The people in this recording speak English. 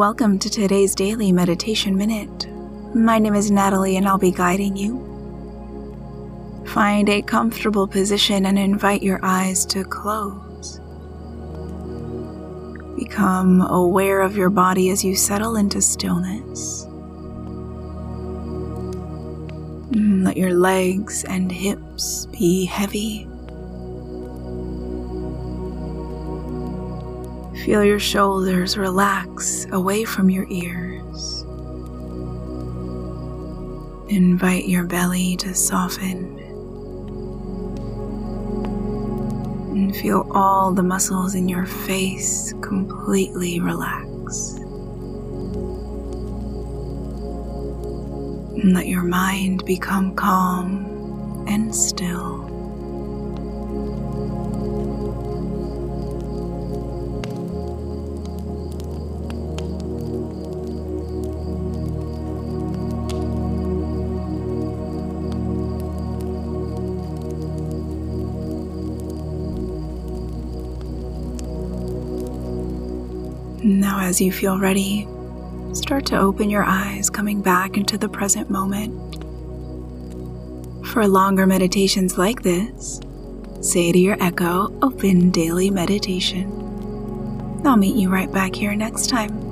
Welcome to today's daily meditation minute. My name is Natalie and I'll be guiding you. Find a comfortable position and invite your eyes to close. Become aware of your body as you settle into stillness. Mm, let your legs and hips be heavy. Feel your shoulders relax away from your ears. Invite your belly to soften. And feel all the muscles in your face completely relax. And let your mind become calm and still. Now, as you feel ready, start to open your eyes, coming back into the present moment. For longer meditations like this, say to your echo, Open Daily Meditation. I'll meet you right back here next time.